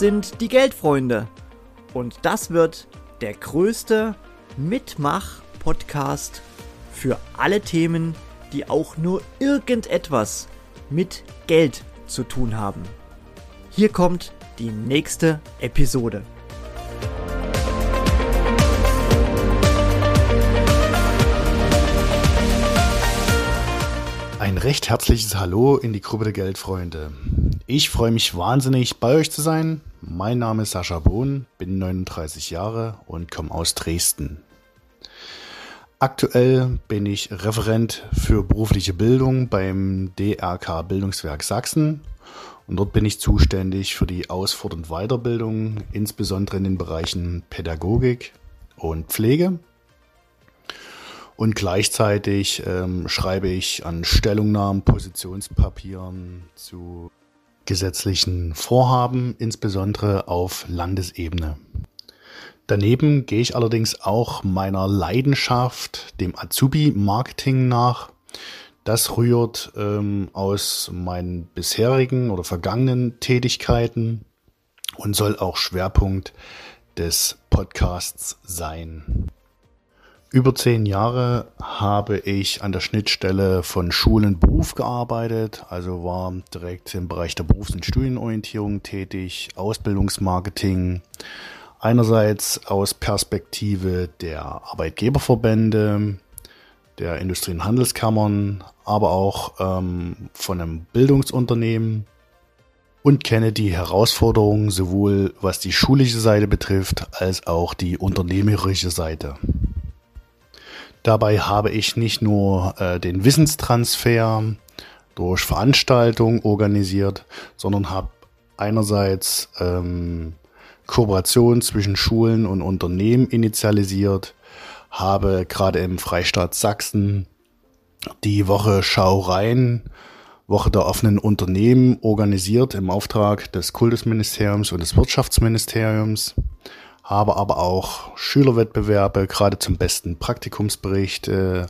sind die Geldfreunde. Und das wird der größte Mitmach-Podcast für alle Themen, die auch nur irgendetwas mit Geld zu tun haben. Hier kommt die nächste Episode. Ein recht herzliches Hallo in die Gruppe der Geldfreunde. Ich freue mich wahnsinnig, bei euch zu sein. Mein Name ist Sascha Bohn, bin 39 Jahre und komme aus Dresden. Aktuell bin ich Referent für berufliche Bildung beim DRK Bildungswerk Sachsen und dort bin ich zuständig für die Ausfort- und Weiterbildung, insbesondere in den Bereichen Pädagogik und Pflege. Und gleichzeitig ähm, schreibe ich an Stellungnahmen, Positionspapieren zu gesetzlichen Vorhaben, insbesondere auf Landesebene. Daneben gehe ich allerdings auch meiner Leidenschaft, dem Azubi-Marketing nach. Das rührt ähm, aus meinen bisherigen oder vergangenen Tätigkeiten und soll auch Schwerpunkt des Podcasts sein. Über zehn Jahre habe ich an der Schnittstelle von Schule und Beruf gearbeitet, also war direkt im Bereich der Berufs- und Studienorientierung tätig, Ausbildungsmarketing, einerseits aus Perspektive der Arbeitgeberverbände, der Industrie- und Handelskammern, aber auch ähm, von einem Bildungsunternehmen und kenne die Herausforderungen sowohl was die schulische Seite betrifft als auch die unternehmerische Seite. Dabei habe ich nicht nur äh, den Wissenstransfer durch Veranstaltungen organisiert, sondern habe einerseits ähm, Kooperation zwischen Schulen und Unternehmen initialisiert, habe gerade im Freistaat Sachsen die Woche Schaurein, Woche der offenen Unternehmen organisiert im Auftrag des Kultusministeriums und des Wirtschaftsministeriums habe aber auch Schülerwettbewerbe, gerade zum besten Praktikumsbericht äh,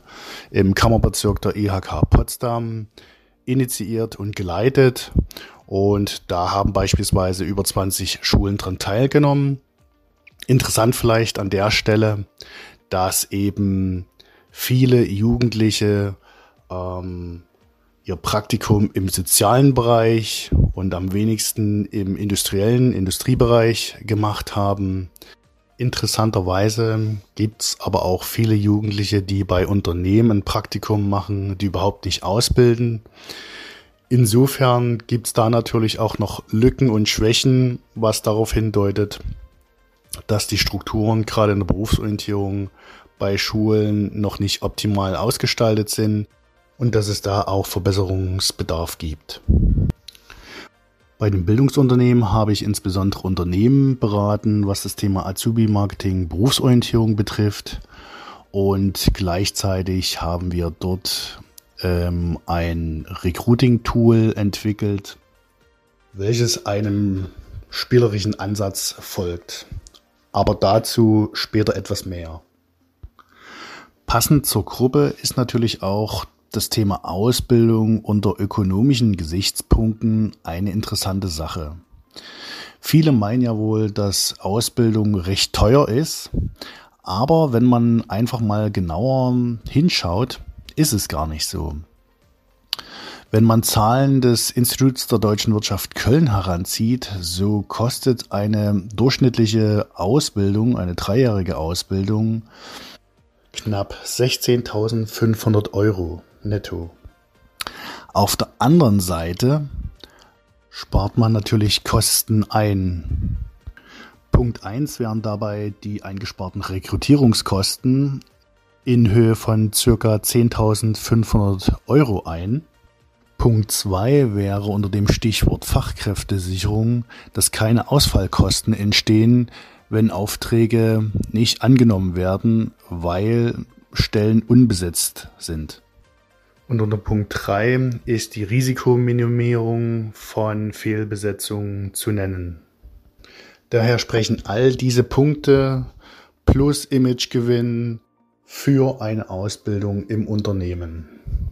im Kammerbezirk der IHK Potsdam initiiert und geleitet. Und da haben beispielsweise über 20 Schulen dran teilgenommen. Interessant vielleicht an der Stelle, dass eben viele Jugendliche ähm, ihr Praktikum im sozialen Bereich und am wenigsten im industriellen Industriebereich gemacht haben. Interessanterweise gibt's aber auch viele Jugendliche, die bei Unternehmen ein Praktikum machen, die überhaupt nicht ausbilden. Insofern gibt's da natürlich auch noch Lücken und Schwächen, was darauf hindeutet, dass die Strukturen gerade in der Berufsorientierung bei Schulen noch nicht optimal ausgestaltet sind und dass es da auch Verbesserungsbedarf gibt. Bei den Bildungsunternehmen habe ich insbesondere Unternehmen beraten, was das Thema Azubi-Marketing, Berufsorientierung betrifft. Und gleichzeitig haben wir dort ähm, ein Recruiting-Tool entwickelt, welches einem spielerischen Ansatz folgt. Aber dazu später etwas mehr. Passend zur Gruppe ist natürlich auch das Thema Ausbildung unter ökonomischen Gesichtspunkten eine interessante Sache. Viele meinen ja wohl, dass Ausbildung recht teuer ist, aber wenn man einfach mal genauer hinschaut, ist es gar nicht so. Wenn man Zahlen des Instituts der deutschen Wirtschaft Köln heranzieht, so kostet eine durchschnittliche Ausbildung, eine dreijährige Ausbildung, knapp 16.500 Euro netto. Auf der anderen Seite spart man natürlich Kosten ein. Punkt 1 wären dabei die eingesparten Rekrutierungskosten in Höhe von circa 10.500 Euro ein. Punkt 2 wäre unter dem Stichwort Fachkräftesicherung, dass keine Ausfallkosten entstehen, wenn Aufträge nicht angenommen werden, weil Stellen unbesetzt sind. Und unter Punkt 3 ist die Risikominimierung von Fehlbesetzungen zu nennen. Daher sprechen all diese Punkte plus Imagegewinn für eine Ausbildung im Unternehmen.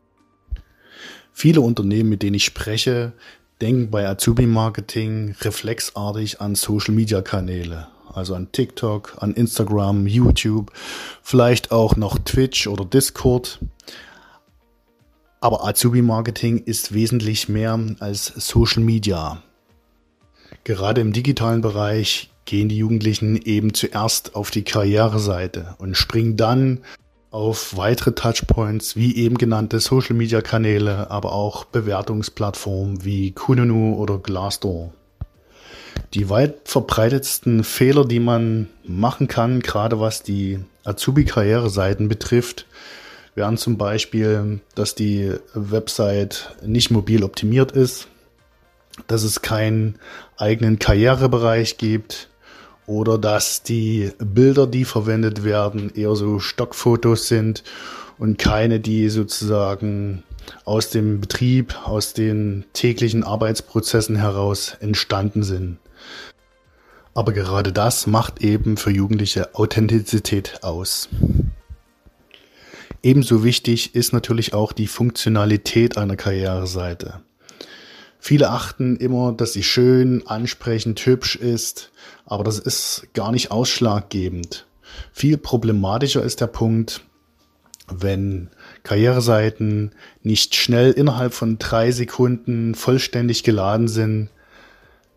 Viele Unternehmen, mit denen ich spreche, denken bei Azubi-Marketing reflexartig an Social-Media-Kanäle, also an TikTok, an Instagram, YouTube, vielleicht auch noch Twitch oder Discord. Aber Azubi-Marketing ist wesentlich mehr als Social Media. Gerade im digitalen Bereich gehen die Jugendlichen eben zuerst auf die Karriereseite und springen dann auf weitere Touchpoints wie eben genannte Social Media Kanäle, aber auch Bewertungsplattformen wie Kununu oder Glassdoor. Die weit verbreitetsten Fehler, die man machen kann, gerade was die Azubi-Karriereseiten betrifft, wären zum Beispiel, dass die Website nicht mobil optimiert ist, dass es keinen eigenen Karrierebereich gibt, oder dass die Bilder, die verwendet werden, eher so Stockfotos sind und keine, die sozusagen aus dem Betrieb, aus den täglichen Arbeitsprozessen heraus entstanden sind. Aber gerade das macht eben für Jugendliche Authentizität aus. Ebenso wichtig ist natürlich auch die Funktionalität einer Karriereseite. Viele achten immer, dass sie schön, ansprechend, hübsch ist, aber das ist gar nicht ausschlaggebend. Viel problematischer ist der Punkt, wenn Karriereseiten nicht schnell innerhalb von drei Sekunden vollständig geladen sind,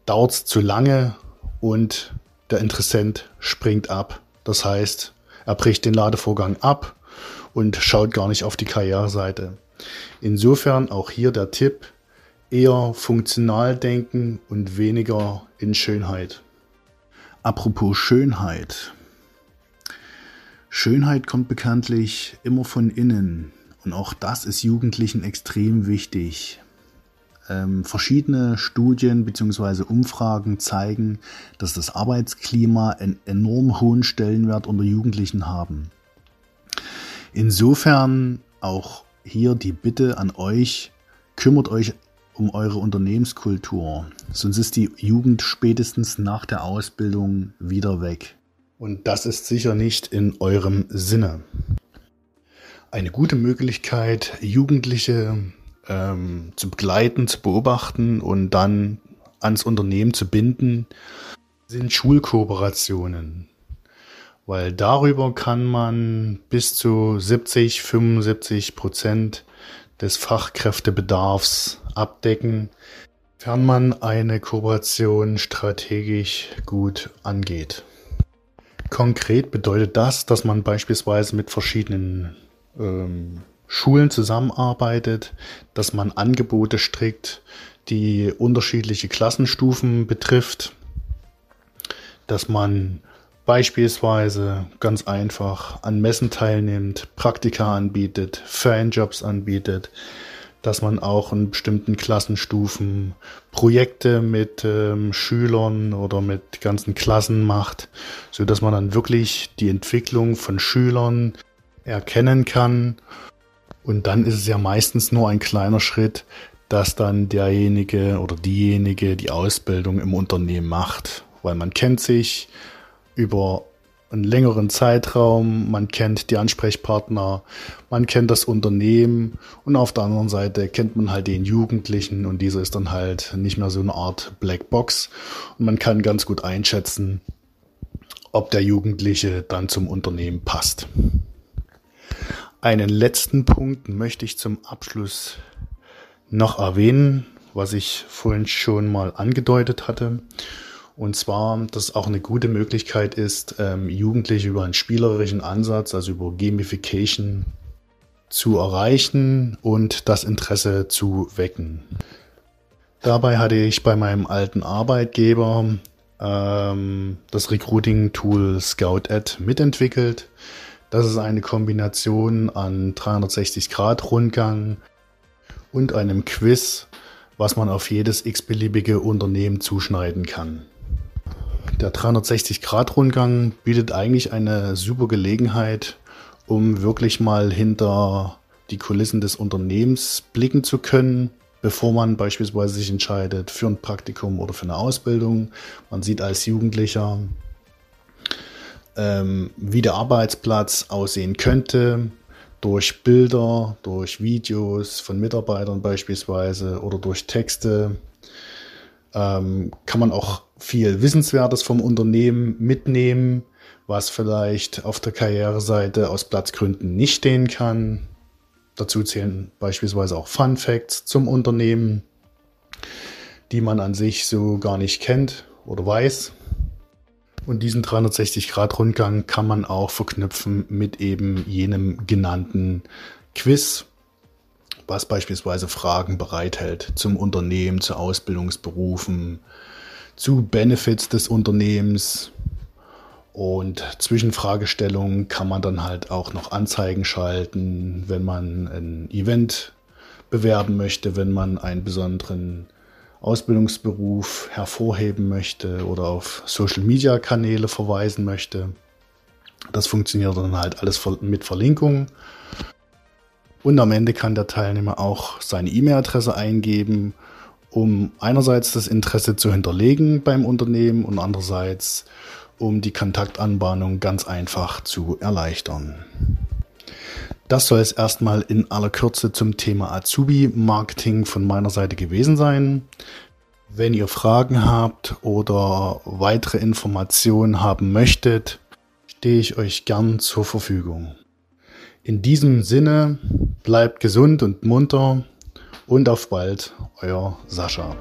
dauert es zu lange und der Interessent springt ab. Das heißt, er bricht den Ladevorgang ab und schaut gar nicht auf die Karriereseite. Insofern auch hier der Tipp, eher funktional denken und weniger in Schönheit. Apropos Schönheit. Schönheit kommt bekanntlich immer von innen und auch das ist Jugendlichen extrem wichtig. Ähm, verschiedene Studien bzw. Umfragen zeigen, dass das Arbeitsklima einen enorm hohen Stellenwert unter Jugendlichen haben. Insofern auch hier die Bitte an euch, kümmert euch um eure Unternehmenskultur. Sonst ist die Jugend spätestens nach der Ausbildung wieder weg. Und das ist sicher nicht in eurem Sinne. Eine gute Möglichkeit, Jugendliche ähm, zu begleiten, zu beobachten und dann ans Unternehmen zu binden, sind Schulkooperationen. Weil darüber kann man bis zu 70, 75 Prozent des Fachkräftebedarfs abdecken, fern man eine Kooperation strategisch gut angeht. Konkret bedeutet das, dass man beispielsweise mit verschiedenen ähm, Schulen zusammenarbeitet, dass man Angebote strickt, die unterschiedliche Klassenstufen betrifft, dass man beispielsweise ganz einfach an Messen teilnimmt, Praktika anbietet, Fanjobs anbietet, dass man auch in bestimmten Klassenstufen Projekte mit ähm, Schülern oder mit ganzen Klassen macht, so dass man dann wirklich die Entwicklung von Schülern erkennen kann. Und dann ist es ja meistens nur ein kleiner Schritt, dass dann derjenige oder diejenige die Ausbildung im Unternehmen macht, weil man kennt sich über einen längeren Zeitraum, man kennt die Ansprechpartner, man kennt das Unternehmen und auf der anderen Seite kennt man halt den Jugendlichen und dieser ist dann halt nicht mehr so eine Art Blackbox und man kann ganz gut einschätzen, ob der Jugendliche dann zum Unternehmen passt. Einen letzten Punkt möchte ich zum Abschluss noch erwähnen, was ich vorhin schon mal angedeutet hatte. Und zwar, dass auch eine gute Möglichkeit ist, ähm, Jugendliche über einen spielerischen Ansatz, also über Gamification zu erreichen und das Interesse zu wecken. Dabei hatte ich bei meinem alten Arbeitgeber ähm, das Recruiting-Tool ScoutAd mitentwickelt. Das ist eine Kombination an 360-Grad-Rundgang und einem Quiz, was man auf jedes x-beliebige Unternehmen zuschneiden kann. Der 360-Grad-Rundgang bietet eigentlich eine super Gelegenheit, um wirklich mal hinter die Kulissen des Unternehmens blicken zu können, bevor man beispielsweise sich entscheidet für ein Praktikum oder für eine Ausbildung. Man sieht als Jugendlicher, ähm, wie der Arbeitsplatz aussehen könnte, durch Bilder, durch Videos von Mitarbeitern beispielsweise oder durch Texte ähm, kann man auch viel Wissenswertes vom Unternehmen mitnehmen, was vielleicht auf der Karriereseite aus Platzgründen nicht stehen kann. Dazu zählen beispielsweise auch Fun Facts zum Unternehmen, die man an sich so gar nicht kennt oder weiß. Und diesen 360-Grad-Rundgang kann man auch verknüpfen mit eben jenem genannten Quiz, was beispielsweise Fragen bereithält zum Unternehmen, zu Ausbildungsberufen, zu Benefits des Unternehmens. Und zwischen Fragestellungen kann man dann halt auch noch Anzeigen schalten, wenn man ein Event bewerben möchte, wenn man einen besonderen Ausbildungsberuf hervorheben möchte oder auf Social-Media-Kanäle verweisen möchte. Das funktioniert dann halt alles mit Verlinkung. Und am Ende kann der Teilnehmer auch seine E-Mail-Adresse eingeben, um einerseits das Interesse zu hinterlegen beim Unternehmen und andererseits um die Kontaktanbahnung ganz einfach zu erleichtern. Das soll es erstmal in aller Kürze zum Thema Azubi-Marketing von meiner Seite gewesen sein. Wenn ihr Fragen habt oder weitere Informationen haben möchtet, stehe ich euch gern zur Verfügung. In diesem Sinne, bleibt gesund und munter und auf bald, euer Sascha.